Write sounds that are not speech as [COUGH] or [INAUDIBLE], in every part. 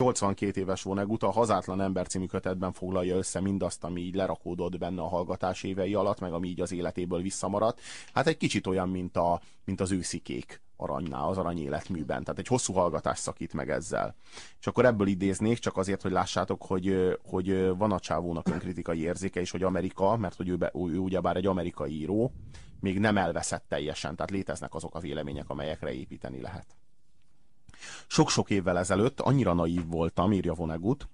82 éves Vonnegut a Hazátlan ember című kötetben foglalja össze mindazt, ami így lerakódott benne a hallgatás évei alatt, meg ami így az életéből visszamaradt. Hát egy kicsit olyan, mint, a, mint az őszikék aranynál, az arany életműben. Tehát egy hosszú hallgatás szakít meg ezzel. És akkor ebből idéznék, csak azért, hogy lássátok, hogy, hogy van a csávónak önkritikai érzéke, és hogy Amerika, mert hogy ő, be, ő ugyebár egy amerikai író, még nem elveszett teljesen, tehát léteznek azok a vélemények, amelyekre építeni lehet. Sok-sok évvel ezelőtt annyira naív voltam, írja Vonnegut,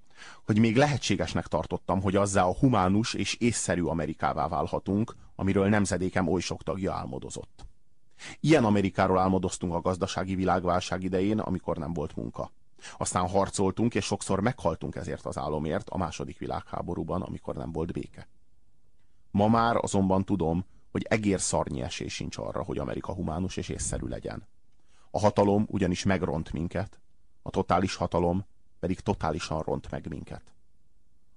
hogy még lehetségesnek tartottam, hogy azzá a humánus és észszerű Amerikává válhatunk, amiről nemzedékem oly sok tagja álmodozott. Ilyen Amerikáról álmodoztunk a gazdasági világválság idején, amikor nem volt munka. Aztán harcoltunk, és sokszor meghaltunk ezért az álomért a második világháborúban, amikor nem volt béke. Ma már azonban tudom, hogy egér szarnyi esély sincs arra, hogy Amerika humánus és észszerű legyen. A hatalom ugyanis megront minket, a totális hatalom pedig totálisan ront meg minket.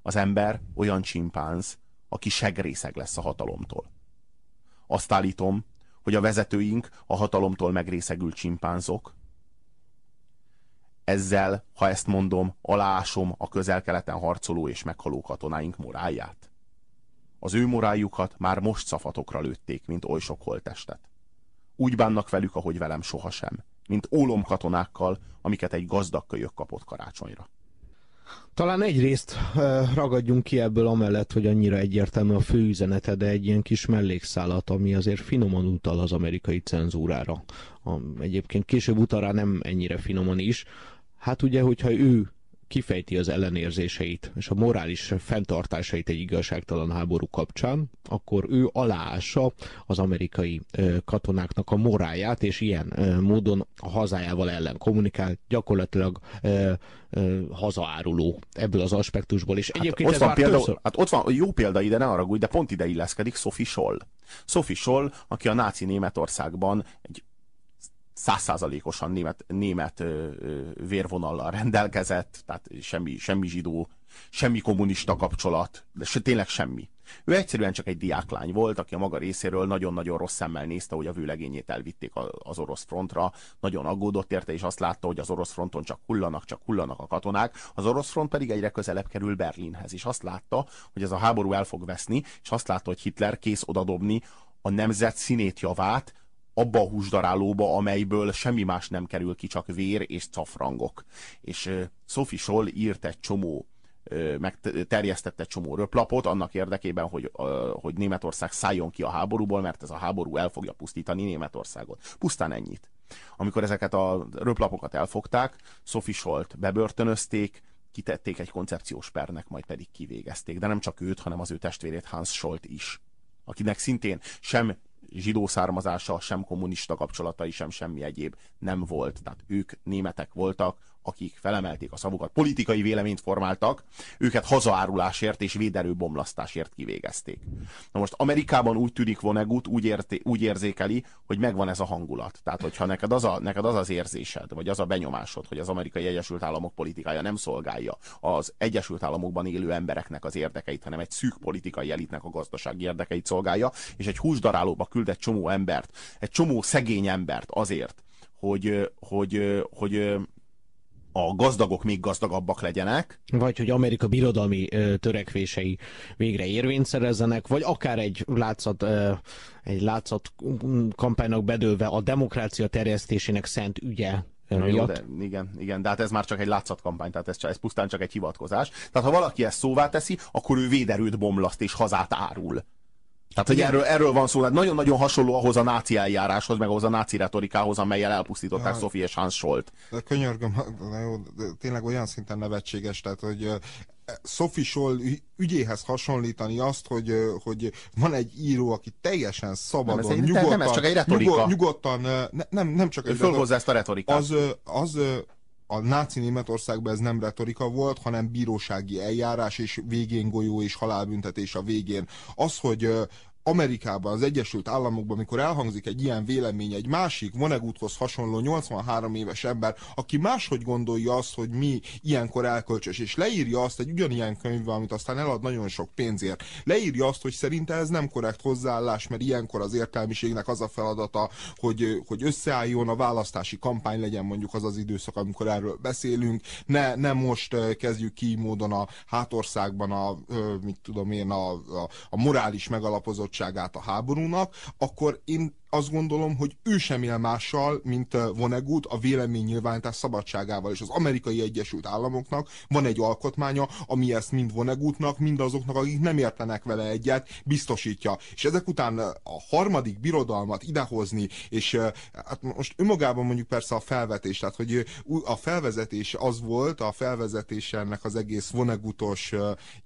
Az ember olyan csimpánz, aki segrészeg lesz a hatalomtól. Azt állítom, hogy a vezetőink a hatalomtól megrészegült csimpánzok. Ezzel, ha ezt mondom, aláásom a közel-keleten harcoló és meghaló katonáink morálját. Az ő moráljukat már most szafatokra lőtték, mint oly sok holtestet. Úgy bánnak velük, ahogy velem sohasem, mint ólom katonákkal, amiket egy gazdag kölyök kapott karácsonyra. Talán egyrészt ragadjunk ki ebből amellett, hogy annyira egyértelmű a főüzenete, de egy ilyen kis mellékszálat, ami azért finoman utal az amerikai cenzúrára. Egyébként később utal nem ennyire finoman is. Hát ugye, hogyha ő kifejti az ellenérzéseit és a morális fenntartásait egy igazságtalan háború kapcsán, akkor ő aláássa az amerikai katonáknak a moráját, és ilyen módon a hazájával ellen kommunikál, gyakorlatilag hazaáruló ebből az aspektusból. És hát egyébként ott van, példa, többször... hát ott van, jó példa ide, ne arra de pont ide illeszkedik Sophie Scholl. Sophie Scholl, aki a náci Németországban egy százszázalékosan német, német ö, ö, vérvonallal rendelkezett, tehát semmi, semmi zsidó, semmi kommunista kapcsolat, de se, tényleg semmi. Ő egyszerűen csak egy diáklány volt, aki a maga részéről nagyon-nagyon rossz szemmel nézte, hogy a vőlegényét elvitték az orosz frontra, nagyon aggódott érte, és azt látta, hogy az orosz fronton csak hullanak, csak hullanak a katonák, az orosz front pedig egyre közelebb kerül Berlinhez, és azt látta, hogy ez a háború el fog veszni, és azt látta, hogy Hitler kész odadobni a nemzet színét javát, abba a húsdarálóba, amelyből semmi más nem kerül ki, csak vér és cafrangok. És Sophie Scholl írt egy csomó megterjesztett egy csomó röplapot annak érdekében, hogy, hogy Németország szálljon ki a háborúból, mert ez a háború el fogja pusztítani Németországot. Pusztán ennyit. Amikor ezeket a röplapokat elfogták, Sophie Scholt bebörtönözték, kitették egy koncepciós pernek, majd pedig kivégezték. De nem csak őt, hanem az ő testvérét Hans Scholt is akinek szintén sem zsidó származása, sem kommunista kapcsolatai, sem semmi egyéb nem volt. Tehát ők németek voltak, akik felemelték a szavukat, politikai véleményt formáltak, őket hazaárulásért és véderő bomlasztásért kivégezték. Na most Amerikában úgy tűnik Vonnegut, úgy, érté, úgy érzékeli, hogy megvan ez a hangulat. Tehát, hogyha neked az, a, neked az az érzésed, vagy az a benyomásod, hogy az amerikai Egyesült Államok politikája nem szolgálja az Egyesült Államokban élő embereknek az érdekeit, hanem egy szűk politikai elitnek a gazdasági érdekeit szolgálja, és egy húsdarálóba küld egy csomó embert, egy csomó szegény embert azért, hogy, hogy, hogy, a gazdagok még gazdagabbak legyenek. Vagy hogy Amerika birodalmi ö, törekvései végre érvényt szerezzenek, vagy akár egy látszat, ö, egy látszat kampánynak bedőlve a demokrácia terjesztésének szent ügye Na jó, de igen, igen, de hát ez már csak egy látszatkampány, tehát ez, ez pusztán csak egy hivatkozás. Tehát ha valaki ezt szóvá teszi, akkor ő véderőt bomlaszt és hazát árul. Tehát, hogy erről, erről van szó, nagyon-nagyon hasonló ahhoz a náci eljáráshoz, meg ahhoz a náci retorikához, amelyel elpusztították ja, Sophie és Hans Scholt. De könyörgöm, de jó, de tényleg olyan szinten nevetséges, tehát, hogy Sophie Scholl ügyéhez hasonlítani azt, hogy, hogy van egy író, aki teljesen szabadon, nem, ez egy, nyugodtan, nem, ez csak egy retorika. nyugodtan, ne, nem, nem csak egy retorika. ezt a retorikát. Az, az a náci Németországban ez nem retorika volt, hanem bírósági eljárás, és végén golyó és halálbüntetés a végén. Az, hogy Amerikában, az Egyesült Államokban, amikor elhangzik egy ilyen vélemény, egy másik Voneguthoz hasonló 83 éves ember, aki máshogy gondolja azt, hogy mi ilyenkor elkölcsös, és leírja azt egy ugyanilyen könyvbe, amit aztán elad nagyon sok pénzért, leírja azt, hogy szerinte ez nem korrekt hozzáállás, mert ilyenkor az értelmiségnek az a feladata, hogy, hogy összeálljon a választási kampány, legyen mondjuk az az időszak, amikor erről beszélünk, ne, ne most kezdjük ki módon a hátországban a, mit tudom én, a, a, a morális megalapozottságát a háborúnak, akkor én azt gondolom, hogy ő sem él mással, mint Vonnegut a véleménynyilvánítás szabadságával, és az amerikai Egyesült Államoknak van egy alkotmánya, ami ezt mind Vonnegutnak, mind azoknak, akik nem értenek vele egyet, biztosítja. És ezek után a harmadik birodalmat idehozni, és hát most önmagában mondjuk persze a felvetés, tehát hogy a felvezetés az volt, a felvezetés ennek az egész Vonnegutos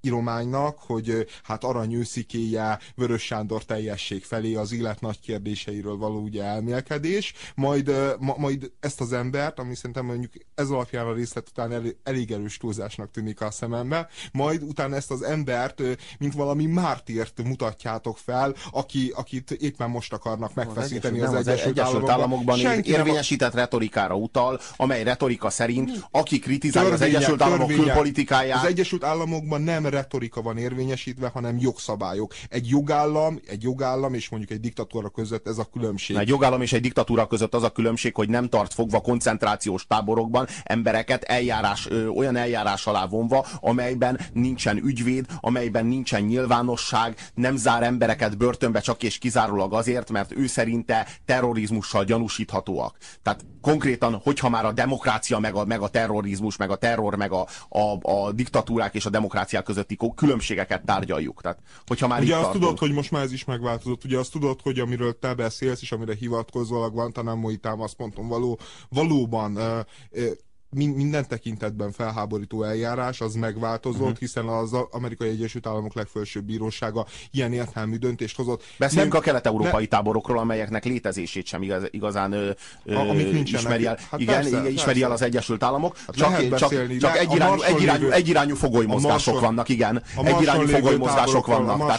írománynak, hogy hát aranyőszikéje Vörös Sándor teljesség felé az élet nagy kérdése érdekeiről való ugye elmélkedés, majd, ma, majd ezt az embert, ami szerintem mondjuk ez alapján a részlet után el, elég erős túlzásnak tűnik a szemembe, majd utána ezt az embert, mint valami mártírt mutatjátok fel, aki, akit éppen most akarnak megfeszíteni az, Egyesült, az Egyesült Államokban. Államokban érvényesített retorikára utal, amely retorika szerint, aki kritizálja az Egyesült Államok külpolitikáját. Az Egyesült Államokban nem retorika van érvényesítve, hanem jogszabályok. Egy jogállam, egy jogállam és mondjuk egy diktatúra között ez a a különbség. Egy jogállam és egy diktatúra között az a különbség, hogy nem tart fogva koncentrációs táborokban embereket eljárás, ö, olyan eljárás alá vonva, amelyben nincsen ügyvéd, amelyben nincsen nyilvánosság, nem zár embereket börtönbe csak és kizárólag azért, mert ő szerinte terrorizmussal gyanúsíthatóak. Tehát konkrétan, hogyha már a demokrácia, meg a, meg a terrorizmus, meg a terror, meg a, a, a diktatúrák és a demokráciák közötti különbségeket tárgyaljuk. Tehát, hogyha már ugye azt tartunk... tudod, hogy most már ez is megváltozott, ugye azt tudod, hogy amiről te beszélsz, és amire hivatkozol a Guantanamo-i támaszponton való, valóban minden tekintetben felháborító eljárás, az megváltozott, uh-huh. hiszen az Amerikai Egyesült Államok legfelsőbb bírósága ilyen értelmű döntést hozott. Beszéljünk a kelet-európai ne... táborokról, amelyeknek létezését sem igaz, igazán ö, ö, ismeri el. Hát igen, persze, ismeri persze. el az Egyesült Államok. Hát csak, csak, csak egyirányú, egyirányú, egyirányú fogolymozgások vannak, igen. Egyirányú fogolymozgások vannak.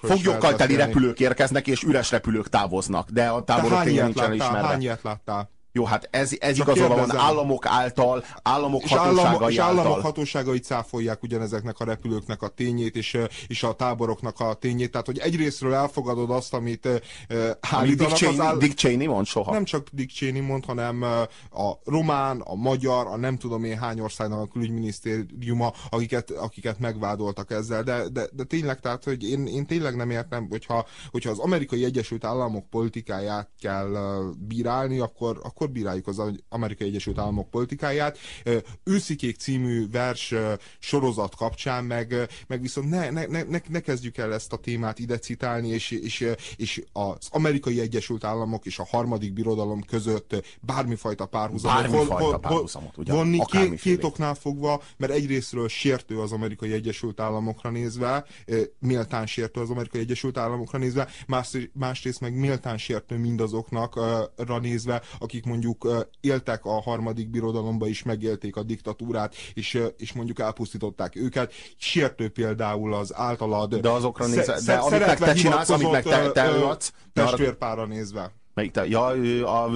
Foglyokkal teli repülők érkeznek, és üres repülők távoznak, de a táborok tényleg nincsen ismerve. Hány ilyet láttál? Jó, hát ez, ez igazolva van államok által, államok és hatóságai állam, És által. államok hatóságai cáfolják ugyanezeknek a repülőknek a tényét, és, és a táboroknak a tényét. Tehát, hogy egyrésztről elfogadod azt, amit uh, állítanak. Dick Cheney, áll... Dick Cheney mond soha. Nem csak Dick Cheney mond, hanem a román, a magyar, a nem tudom én hány országnak a külügyminisztériuma, akiket, akiket megvádoltak ezzel. De, de, de tényleg, tehát, hogy én, én tényleg nem értem, hogyha, hogyha az amerikai Egyesült Államok politikáját kell bírálni, akkor, akkor akkor bíráljuk az Amerikai Egyesült Államok politikáját. Őszikék című vers sorozat kapcsán, meg, meg viszont ne, ne, ne, ne kezdjük el ezt a témát ide citálni, és, és, és az Amerikai Egyesült Államok és a harmadik birodalom között bármifajta párhuzamot, bármifajta hol, hol, párhuzamot ugyan, vonni két, két oknál fogva, mert egyrésztről sértő az Amerikai Egyesült Államokra nézve, méltán sértő az Amerikai Egyesült Államokra nézve, más, másrészt meg méltán sértő mindazoknak nézve, akik mondjuk éltek a harmadik birodalomba is, megélték a diktatúrát, és, és mondjuk elpusztították őket. Sértő például az általad... De azokra nézve, de amit meg te csinálsz, amit meg te, te előadsz... Testvérpára nézve. Melyik te? Ja, a, a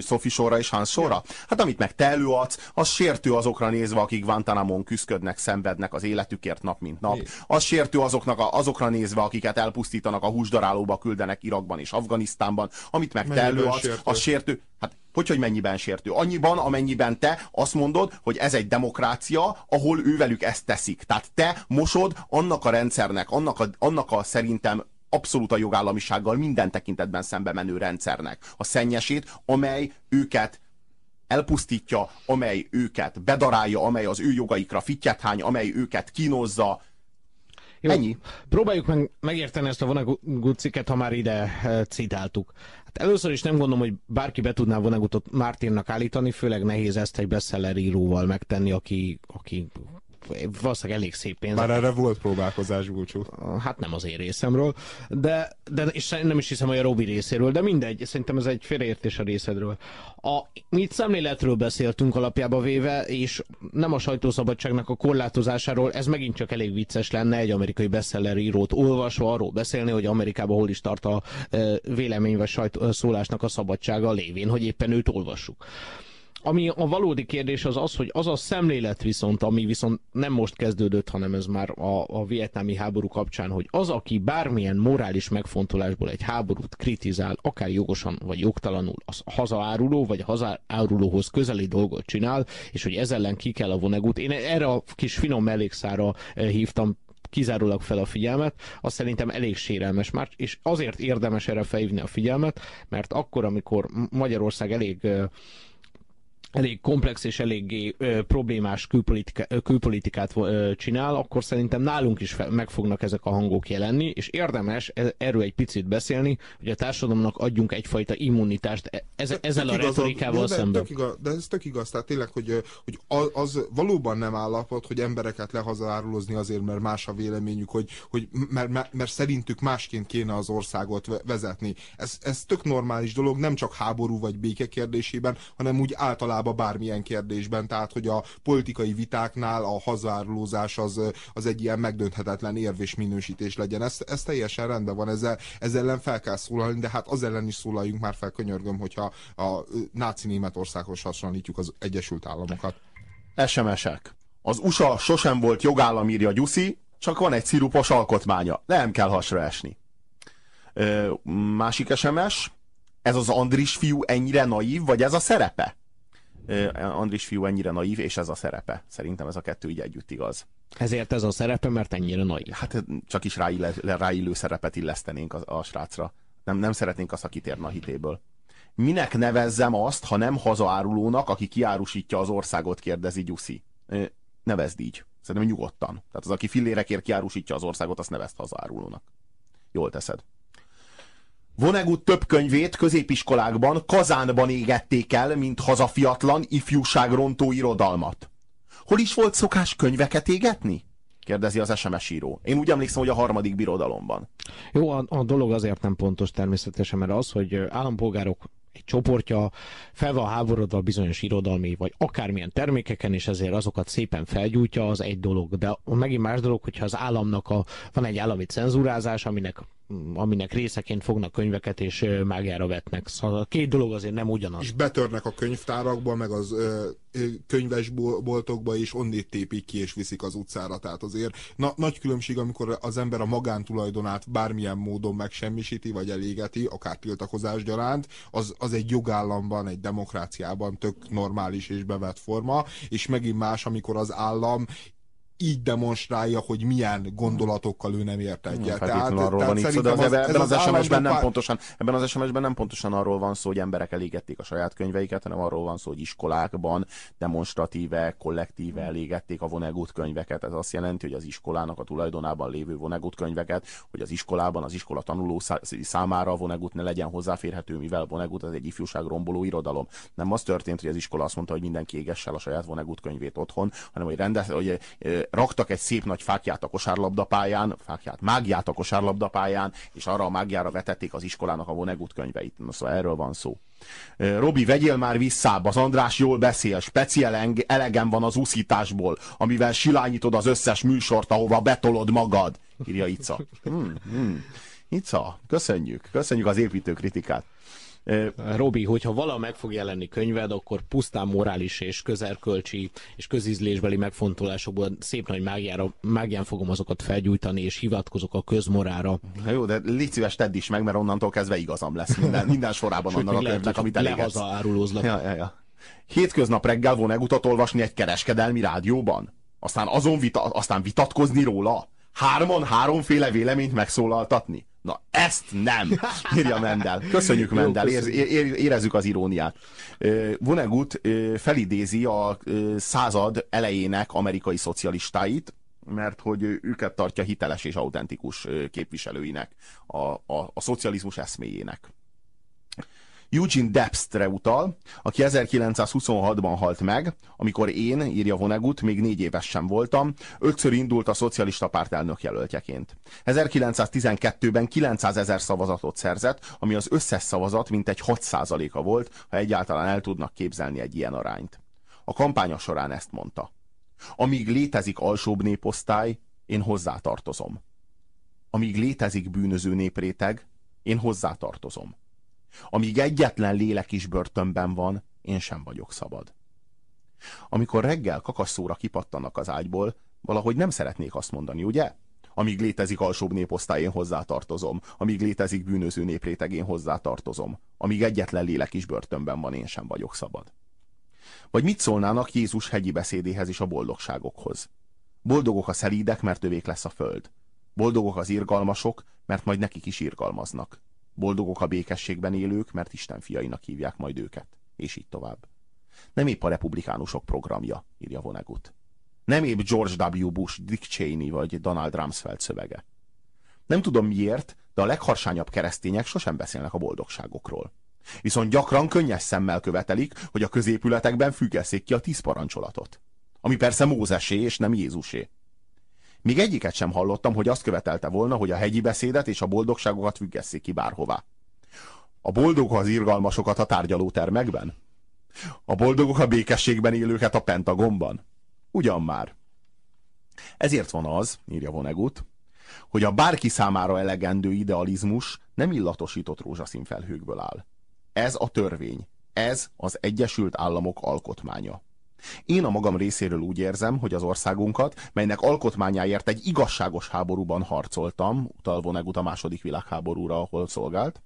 Sophie sorra és Hans sorra? Hát amit meg te előadsz, az sértő azokra nézve, akik Guantanamon küzdködnek, szenvednek az életükért nap mint nap. Az sértő azoknak a, azokra nézve, akiket elpusztítanak, a húsdarálóba küldenek Irakban és Afganisztánban. Amit meg te előadsz, sértő? az sértő. Hát hogy, hogy mennyiben sértő? Annyiban, amennyiben te azt mondod, hogy ez egy demokrácia, ahol ővelük ezt teszik. Tehát te mosod annak a rendszernek, annak a, annak a szerintem abszolút a jogállamisággal minden tekintetben szembe menő rendszernek a szennyesét, amely őket elpusztítja, amely őket bedarálja, amely az ő jogaikra fittyet hány, amely őket kínozza. Jó, Ennyi. Próbáljuk meg megérteni ezt a Vonnegut cikket, ha már ide e, citáltuk. Hát először is nem gondolom, hogy bárki be tudná Vonnegutot Mártinnak állítani, főleg nehéz ezt egy bestseller íróval megtenni, aki, aki valószínűleg elég szép pénz. Már erre volt próbálkozás, Bulcsú. Hát nem az én részemről, de, de és nem is hiszem, hogy a Robi részéről, de mindegy, szerintem ez egy félreértés a részedről. A, mi itt szemléletről beszéltünk alapjába véve, és nem a sajtószabadságnak a korlátozásáról, ez megint csak elég vicces lenne egy amerikai bestseller írót olvasva arról beszélni, hogy Amerikában hol is tart a vélemény vagy sajtószólásnak a szabadsága lévén, hogy éppen őt olvassuk ami a valódi kérdés az az, hogy az a szemlélet viszont, ami viszont nem most kezdődött, hanem ez már a, a vietnámi háború kapcsán, hogy az, aki bármilyen morális megfontolásból egy háborút kritizál, akár jogosan vagy jogtalanul, az hazaáruló vagy hazaárulóhoz közeli dolgot csinál, és hogy ez ellen ki kell a vonegut. Én erre a kis finom mellékszára eh, hívtam kizárólag fel a figyelmet, az szerintem elég sérelmes már, és azért érdemes erre felhívni a figyelmet, mert akkor, amikor Magyarország elég eh, elég komplex és eléggé ö, problémás külpolitika, ö, külpolitikát ö, csinál, akkor szerintem nálunk is fe, meg fognak ezek a hangok jelenni, és érdemes e, erről egy picit beszélni, hogy a társadalomnak adjunk egyfajta immunitást e, ez, ezzel a retorikával de, szemben. Tök igaz, de ez tök igaz, tehát tényleg, hogy, hogy az, az valóban nem állapot, hogy embereket lehazaárulozni azért, mert más a véleményük, hogy, hogy mert, mert, mert szerintük másként kéne az országot vezetni. Ez, ez tök normális dolog, nem csak háború vagy béke kérdésében, hanem úgy általában általában bármilyen kérdésben, tehát hogy a politikai vitáknál a hazárulózás az, az egy ilyen megdönthetetlen érv és minősítés legyen. Ez, ez teljesen rendben van, ezzel, ezzel ellen fel kell szólalni, de hát az ellen is szólaljunk már fel, könyörgöm, hogyha a náci Németországhoz hasonlítjuk az Egyesült Államokat. SMS-ek. Az USA sosem volt jogállam, írja Gyuszi, csak van egy szirupos alkotmánya. Nem kell hasra esni. Ö, másik SMS. Ez az Andris fiú ennyire naív, vagy ez a szerepe? Andris fiú ennyire naív, és ez a szerepe. Szerintem ez a kettő így együtt igaz. Ezért ez a szerepe, mert ennyire naív. Hát csak is ráillő, ráillő szerepet illesztenénk a, a srácra. Nem, nem szeretnénk azt, aki térne a hitéből. Minek nevezzem azt, ha nem hazaárulónak, aki kiárusítja az országot, kérdezi Gyuszi. Nevezd így. Szerintem nyugodtan. Tehát az, aki fillérekért kiárusítja az országot, azt nevezd hazaárulónak. Jól teszed. Vonnegut több könyvét középiskolákban Kazánban égették el, mint hazafiatlan ifjúságrontó irodalmat. Hol is volt szokás könyveket égetni? kérdezi az SMS író. Én úgy emlékszem, hogy a harmadik birodalomban. Jó, a, a dolog azért nem pontos természetesen, mert az, hogy állampolgárok egy csoportja fel van háborodva bizonyos irodalmi, vagy akármilyen termékeken, és ezért azokat szépen felgyújtja, az egy dolog. De megint más dolog, hogyha az államnak a, van egy állami cenzúrázás, aminek aminek részeként fognak könyveket és mágiára vetnek. Szóval a két dolog azért nem ugyanaz. És betörnek a könyvtárakba, meg az ö, könyvesboltokba, és onnét tépik ki, és viszik az utcára. Tehát azért na, nagy különbség, amikor az ember a magántulajdonát bármilyen módon megsemmisíti, vagy elégeti, akár tiltakozás gyaránt, az, az egy jogállamban, egy demokráciában tök normális és bevett forma, és megint más, amikor az állam így demonstrálja, hogy milyen gondolatokkal ő nem ért egyet. Hát tehát, arról tehát van itt de az, az, ebben az, az SMS-ben nem pontosan, ebben az SMS-ben nem pontosan arról van szó, hogy emberek elégették a saját könyveiket, hanem arról van szó, hogy iskolákban demonstratíve, kollektíve elégették a Vonnegut könyveket. Ez azt jelenti, hogy az iskolának a tulajdonában lévő Vonnegut könyveket, hogy az iskolában az iskola tanuló számára a Vonnegut ne legyen hozzáférhető, mivel Vonnegut az egy ifjúság romboló irodalom. Nem az történt, hogy az iskola azt mondta, hogy mindenki égesse a saját Vonnegut könyvét otthon, hanem hogy, rendez, hogy raktak egy szép nagy fákját a kosárlabdapályán, fákját, mágiát a kosárlabdapályán, és arra a mágiára vetették az iskolának a Vonnegut könyveit. Na, szóval erről van szó. Robi, vegyél már visszább, az András jól beszél, speciál elegem van az úszításból, amivel silányítod az összes műsort, ahova betolod magad, írja Ica. Hmm, hmm. Ica, köszönjük, köszönjük az építő kritikát. Robi, hogyha vala meg fog jelenni könyved, akkor pusztán morális és közerkölcsi és közízlésbeli megfontolásokból szép nagy mágiára, mágián fogom azokat felgyújtani, és hivatkozok a közmorára. Na jó, de légy szíves, tedd is meg, mert onnantól kezdve igazam lesz minden, [LAUGHS] minden sorában annak a könyvnek, amit elégetsz. árulózlak. Ja, ja, ja. Hétköznap reggel vonegutat olvasni egy kereskedelmi rádióban? Aztán azon vita, aztán vitatkozni róla? Hárman háromféle véleményt megszólaltatni? Na, ezt nem, írja Mendel. Köszönjük, Mendel, ér, ér, érezzük az iróniát. Vonnegut felidézi a század elejének amerikai szocialistáit, mert hogy őket tartja hiteles és autentikus képviselőinek, a, a, a szocializmus eszméjének. Eugene Debstre utal, aki 1926-ban halt meg, amikor én, írja Vonnegut, még négy éves sem voltam, ötször indult a szocialista párt elnök jelöltjeként. 1912-ben 900 ezer szavazatot szerzett, ami az összes szavazat mintegy 6%-a volt, ha egyáltalán el tudnak képzelni egy ilyen arányt. A kampánya során ezt mondta. Amíg létezik alsóbb néposztály, én hozzátartozom. Amíg létezik bűnöző népréteg, én hozzátartozom. Amíg egyetlen lélek is börtönben van, én sem vagyok szabad. Amikor reggel kakasszóra kipattanak az ágyból, valahogy nem szeretnék azt mondani, ugye? Amíg létezik alsóbb néposztály, én hozzátartozom. Amíg létezik bűnöző népréteg, én hozzátartozom. Amíg egyetlen lélek is börtönben van, én sem vagyok szabad. Vagy mit szólnának Jézus hegyi beszédéhez és a boldogságokhoz? Boldogok a szelídek, mert övék lesz a föld. Boldogok az irgalmasok, mert majd nekik is irgalmaznak. Boldogok a békességben élők, mert Isten fiainak hívják majd őket. És így tovább. Nem épp a republikánusok programja, írja Vonnegut. Nem épp George W. Bush, Dick Cheney vagy Donald Rumsfeld szövege. Nem tudom miért, de a legharsányabb keresztények sosem beszélnek a boldogságokról. Viszont gyakran könnyes szemmel követelik, hogy a középületekben függesszék ki a tíz parancsolatot. Ami persze Mózesé és nem Jézusé. Még egyiket sem hallottam, hogy azt követelte volna, hogy a hegyi beszédet és a boldogságokat függesszék ki bárhová. A boldogok az irgalmasokat a tárgyalótermekben? A boldogok a békességben élőket a Pentagonban? Ugyan már. Ezért van az, írja Vonnegut, hogy a bárki számára elegendő idealizmus nem illatosított rózsaszín felhőkből áll. Ez a törvény. Ez az Egyesült Államok alkotmánya. Én a magam részéről úgy érzem, hogy az országunkat, melynek alkotmányáért egy igazságos háborúban harcoltam, utalva Negut a második világháborúra, ahol szolgált,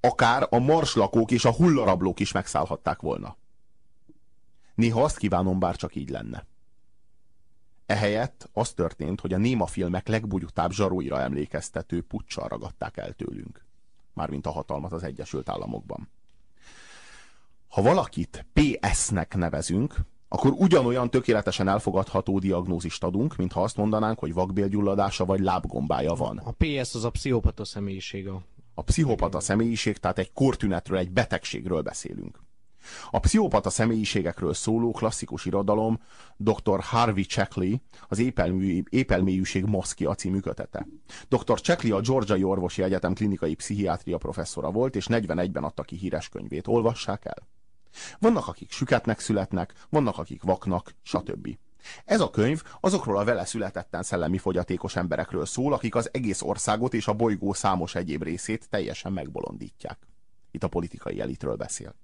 akár a marslakók és a hullarablók is megszállhatták volna. Néha azt kívánom, bár csak így lenne. Ehelyett az történt, hogy a néma filmek legbugyutább zsaróira emlékeztető puccsal ragadták el tőlünk. Mármint a hatalmat az Egyesült Államokban ha valakit PS-nek nevezünk, akkor ugyanolyan tökéletesen elfogadható diagnózist adunk, mint ha azt mondanánk, hogy vakbélgyulladása vagy lábgombája van. A PS az a pszichopata személyiség. A pszichopata személyiség, tehát egy kortünetről, egy betegségről beszélünk. A pszichopata személyiségekről szóló klasszikus irodalom dr. Harvey Checkley az épelmű, épelmélyűség maszkia című kötete. Dr. Checkley a Georgiai Orvosi Egyetem klinikai pszichiátria professzora volt, és 41-ben adta ki híres könyvét. Olvassák el! Vannak, akik süketnek születnek, vannak, akik vaknak, stb. Ez a könyv azokról a vele születetten szellemi fogyatékos emberekről szól, akik az egész országot és a bolygó számos egyéb részét teljesen megbolondítják. Itt a politikai elitről beszél.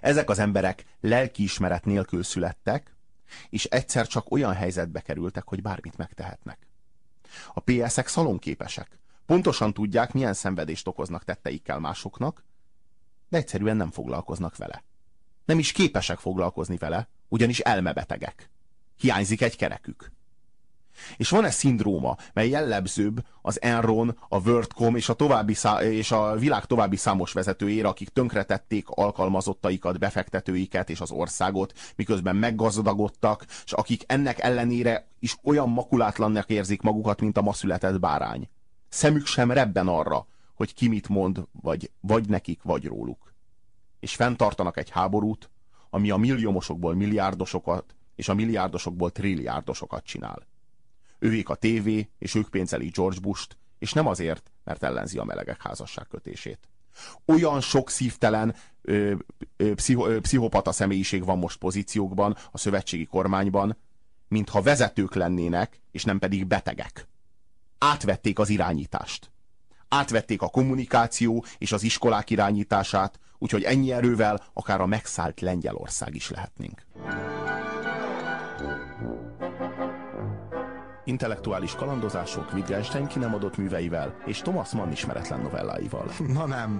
Ezek az emberek lelkiismeret nélkül születtek, és egyszer csak olyan helyzetbe kerültek, hogy bármit megtehetnek. A PS-ek szalonképesek. Pontosan tudják, milyen szenvedést okoznak tetteikkel másoknak, de egyszerűen nem foglalkoznak vele. Nem is képesek foglalkozni vele, ugyanis elmebetegek. Hiányzik egy kerekük. És van-e szindróma, mely jellemzőbb az Enron, a WorldCom és a, további és a világ további számos vezetőjére, akik tönkretették alkalmazottaikat, befektetőiket és az országot, miközben meggazdagodtak, és akik ennek ellenére is olyan makulátlannak érzik magukat, mint a ma született bárány. Szemük sem rebben arra, hogy ki mit mond, vagy, vagy nekik, vagy róluk. És fenntartanak egy háborút, ami a milliómosokból milliárdosokat, és a milliárdosokból trilliárdosokat csinál. Ővék a tévé, és ők pénzelik George Bush-t, és nem azért, mert ellenzi a melegek házasságkötését. Olyan sok szívtelen ö, ö, pszicho, ö, pszichopata személyiség van most pozíciókban a szövetségi kormányban, mintha vezetők lennének, és nem pedig betegek. Átvették az irányítást átvették a kommunikáció és az iskolák irányítását, úgyhogy ennyi erővel akár a megszállt Lengyelország is lehetnénk. Intellektuális kalandozások Wittgenstein ki nem adott műveivel és Thomas Mann ismeretlen novelláival. Na nem.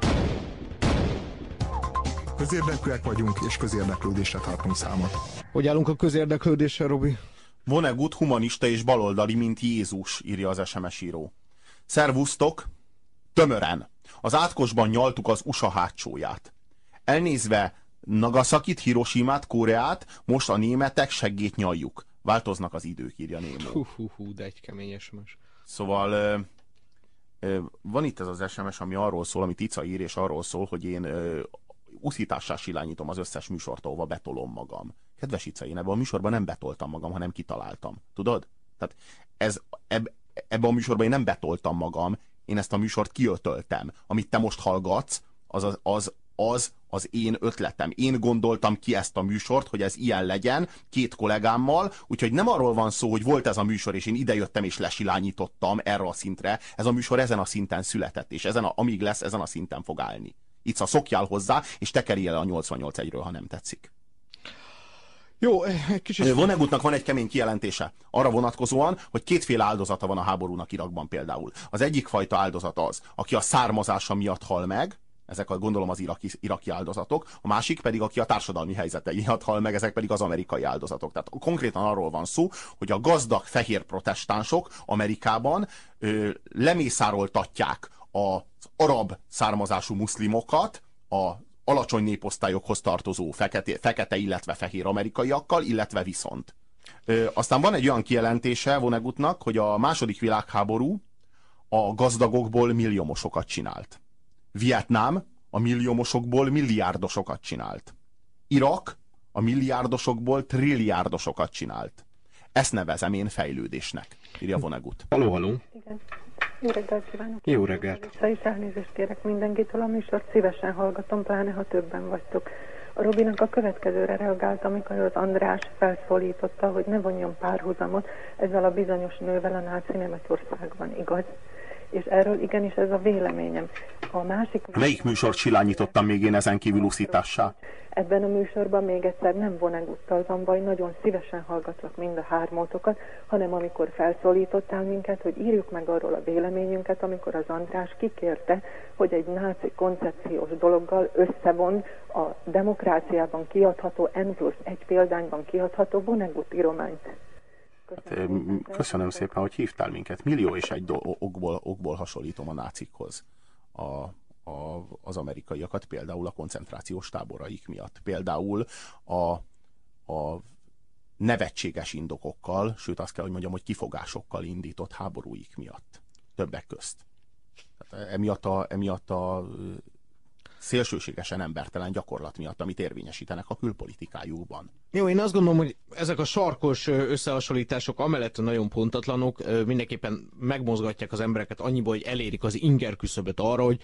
Közérdekűek vagyunk, és közérdeklődésre tartunk számot. Hogy állunk a közérdeklődéssel, Robi? Vonnegut humanista és baloldali, mint Jézus, írja az SMS író. Szervusztok! Tömören. Az átkosban nyaltuk az USA hátsóját. Elnézve Nagasakit, Hiroshimát, Koreát, most a németek seggét nyaljuk. Változnak az idők, írja Némo. Hú, hú, hú, de egy kemény SMS. Szóval van itt ez az SMS, ami arról szól, amit Ica ír, és arról szól, hogy én uszítássá silányítom az összes műsort, ahova betolom magam. Kedves Ica, én ebben a műsorban nem betoltam magam, hanem kitaláltam. Tudod? Tehát ez, eb, ebben a műsorban én nem betoltam magam, én ezt a műsort kiötöltem. Amit te most hallgatsz, az az, az, az az én ötletem. Én gondoltam ki ezt a műsort, hogy ez ilyen legyen, két kollégámmal, úgyhogy nem arról van szó, hogy volt ez a műsor, és én idejöttem és lesilányítottam erre a szintre. Ez a műsor ezen a szinten született, és ezen a, amíg lesz, ezen a szinten fog állni. Itt a szokjál hozzá, és tekerj el a 88 egyről, ha nem tetszik. Jó, kicsit... Vonegutnak van egy kemény kijelentése. Arra vonatkozóan, hogy kétféle áldozata van a háborúnak Irakban például. Az egyik fajta áldozat az, aki a származása miatt hal meg, ezek a, gondolom az iraki, iraki áldozatok, a másik pedig, aki a társadalmi helyzetei miatt hal meg, ezek pedig az amerikai áldozatok. Tehát konkrétan arról van szó, hogy a gazdag fehér protestánsok Amerikában ö, lemészároltatják az arab származású muszlimokat, a alacsony néposztályokhoz tartozó fekete, fekete illetve fehér amerikaiakkal, illetve viszont. Ö, aztán van egy olyan kijelentése Vonegutnak, hogy a második világháború a gazdagokból milliómosokat csinált. Vietnám a milliómosokból milliárdosokat csinált. Irak a milliárdosokból trilliárdosokat csinált. Ezt nevezem én fejlődésnek, írja Vonegut. Haló, haló. Igen. Jó reggelt kívánok! Jó reggelt! Vissza is elnézést kérek mindenkitől, a műsort szívesen hallgatom, pláne ha többen vagytok. A Robinak a következőre reagált, amikor az András felszólította, hogy ne vonjon párhuzamot ezzel a bizonyos nővel a náci Németországban, igaz? És erről igenis ez a véleményem. A másik... Melyik műsort silányítottam még én ezen kívül uszítással? Ebben a műsorban még egyszer nem voneguttal van baj, nagyon szívesen hallgatlak mind a hármótokat, hanem amikor felszólítottál minket, hogy írjuk meg arról a véleményünket, amikor az András kikérte, hogy egy náci koncepciós dologgal összevon a demokráciában kiadható N plusz egy példányban kiadható Vonnegut írományt. Köszönöm, hát, köszönöm szépen, hogy hívtál minket. Millió és egy okból, okból hasonlítom a nácikhoz a, a, az amerikaiakat, például a koncentrációs táboraik miatt. Például a, a nevetséges indokokkal, sőt azt kell, hogy mondjam, hogy kifogásokkal indított háborúik miatt. Többek közt. Tehát emiatt a, emiatt a szélsőségesen embertelen gyakorlat miatt, amit érvényesítenek a külpolitikájukban. Jó, én azt gondolom, hogy ezek a sarkos összehasonlítások amellett nagyon pontatlanok, mindenképpen megmozgatják az embereket annyiból, hogy elérik az inger küszöböt arra, hogy,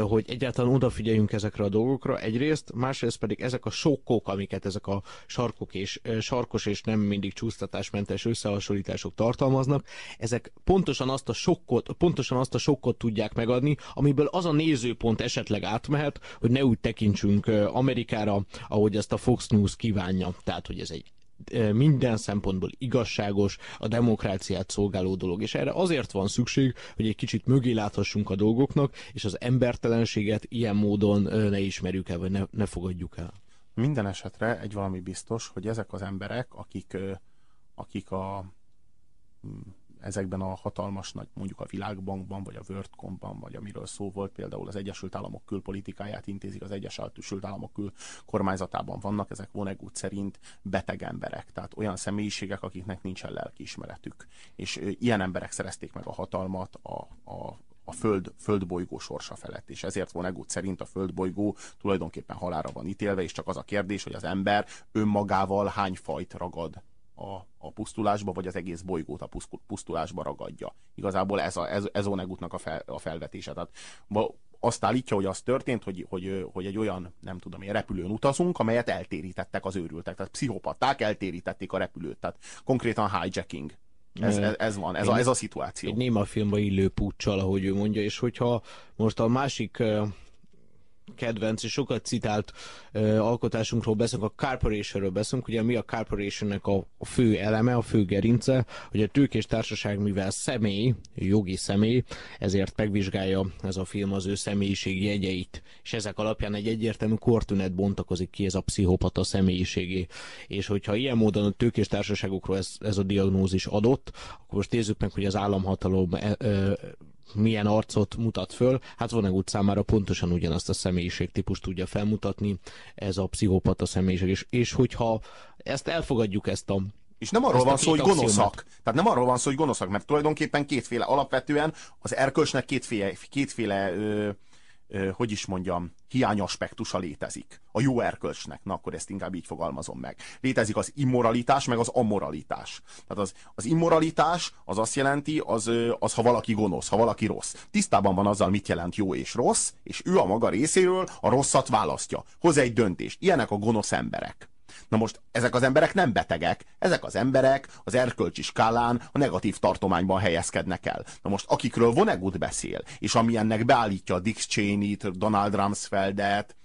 hogy egyáltalán odafigyeljünk ezekre a dolgokra egyrészt, másrészt pedig ezek a sokkok, amiket ezek a sarkok és sarkos és nem mindig csúsztatásmentes összehasonlítások tartalmaznak, ezek pontosan azt a sokkot, pontosan azt a sokkot tudják megadni, amiből az a nézőpont esetleg átmehet, hogy ne úgy tekintsünk Amerikára, ahogy ezt a Fox News kívánja tehát hogy ez egy minden szempontból igazságos, a demokráciát szolgáló dolog. És erre azért van szükség, hogy egy kicsit mögé láthassunk a dolgoknak, és az embertelenséget ilyen módon ne ismerjük el, vagy ne, ne fogadjuk el. Minden esetre egy valami biztos, hogy ezek az emberek, akik, akik a ezekben a hatalmas nagy, mondjuk a Világbankban, vagy a WorldComban, vagy amiről szó volt, például az Egyesült Államok külpolitikáját intézik, az Egyesült Államok kül kormányzatában vannak, ezek Vonnegut szerint beteg emberek, tehát olyan személyiségek, akiknek nincsen lelkiismeretük. És ilyen emberek szerezték meg a hatalmat a, a, a föld, földbolygó sorsa felett, és ezért Vonnegut szerint a földbolygó tulajdonképpen halára van ítélve, és csak az a kérdés, hogy az ember önmagával hány fajt ragad a, a pusztulásba, vagy az egész bolygót a pusztulásba ragadja. Igazából ez, a, ez, ez Onegutnak a, fel, a felvetése. Tehát azt állítja, hogy az történt, hogy, hogy, hogy egy olyan, nem tudom én, repülőn utazunk, amelyet eltérítettek az őrültek. Tehát pszichopaták eltérítették a repülőt. Tehát konkrétan hijacking. Ez, ez, ez van, ez a, ez a szituáció. Egy néma filmben illő puccsal, ahogy ő mondja, és hogyha most a másik kedvenc és sokat citált uh, alkotásunkról beszélünk, a Corporationről beszélünk, ugye mi a Corporationnek a, a fő eleme, a fő gerince, hogy a tőkés társaság, mivel személy, jogi személy, ezért megvizsgálja ez a film az ő személyiség jegyeit, és ezek alapján egy egyértelmű kortünet bontakozik ki ez a pszichopata személyiségé. És hogyha ilyen módon a tőkés társaságokról ez, ez a diagnózis adott, akkor most nézzük meg, hogy az államhatalom e, e, milyen arcot mutat föl, hát Vonnegut számára pontosan ugyanazt a személyiségtípust tudja felmutatni, ez a pszichopata személyiség, és, és hogyha ezt elfogadjuk, ezt a És nem arról van szó, hogy gonoszak. Tehát nem arról van szó, hogy gonoszak, mert tulajdonképpen kétféle, alapvetően az erkölcsnek kétféle, kétféle ö, hogy is mondjam, hiányaspektusa létezik. A jó erkölcsnek. Na, akkor ezt inkább így fogalmazom meg. Létezik az immoralitás, meg az amoralitás. Tehát az, az immoralitás az azt jelenti, az, az, ha valaki gonosz, ha valaki rossz. Tisztában van azzal, mit jelent jó és rossz, és ő a maga részéről a rosszat választja. Hoz egy döntést. Ilyenek a gonosz emberek. Na most ezek az emberek nem betegek, ezek az emberek az erkölcsi skálán a negatív tartományban helyezkednek el. Na most akikről Vonnegut beszél, és ami ennek beállítja Dick Cheney-t, Donald Rumsfeldet,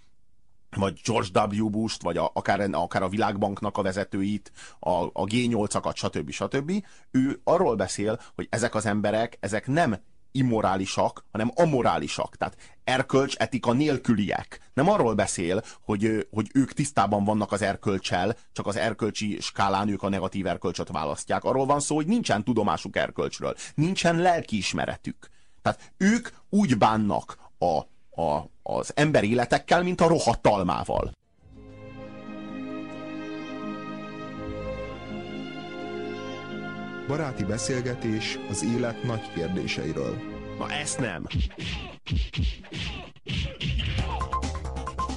vagy George W. Bush-t, vagy a, akár, akár a világbanknak a vezetőit, a, a G8-akat, stb. stb. Ő arról beszél, hogy ezek az emberek, ezek nem immorálisak, hanem amorálisak. Tehát erkölcs, etika nélküliek. Nem arról beszél, hogy, hogy ők tisztában vannak az erkölcsel, csak az erkölcsi skálán ők a negatív erkölcsöt választják. Arról van szó, hogy nincsen tudomásuk erkölcsről, nincsen lelkiismeretük. Tehát ők úgy bánnak a, a, az ember életekkel, mint a rohadt almával. Baráti beszélgetés az élet nagy kérdéseiről. Na ezt nem.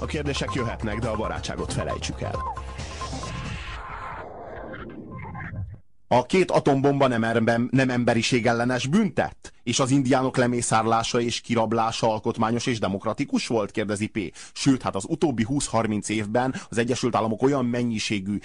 A kérdések jöhetnek, de a barátságot felejtsük el. A két atombomba nem, erben, nem emberiség ellenes büntet? És az indiánok lemészárlása és kirablása alkotmányos és demokratikus volt? kérdezi P. Sőt, hát az utóbbi 20-30 évben az Egyesült Államok olyan mennyiségű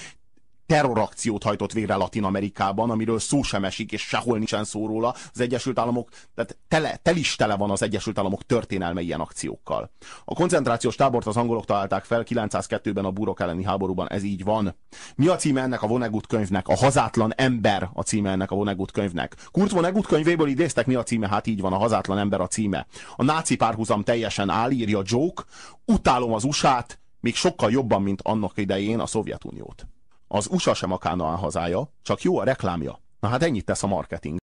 terrorakciót hajtott végre Latin Amerikában, amiről szó sem esik, és sehol nincsen szó róla. Az Egyesült Államok, tehát tele, tel is tele van az Egyesült Államok történelme ilyen akciókkal. A koncentrációs tábort az angolok találták fel 902-ben a burok elleni háborúban, ez így van. Mi a címe ennek a Vonnegut könyvnek? A hazátlan ember a címe ennek a Vonnegut könyvnek. Kurt Vonnegut könyvéből idéztek, mi a címe? Hát így van, a hazátlan ember a címe. A náci párhuzam teljesen áll, írja Joke, utálom az USA-t, még sokkal jobban, mint annak idején a Szovjetuniót. Az USA sem a Kánaán hazája, csak jó a reklámja. Na hát ennyit tesz a marketing.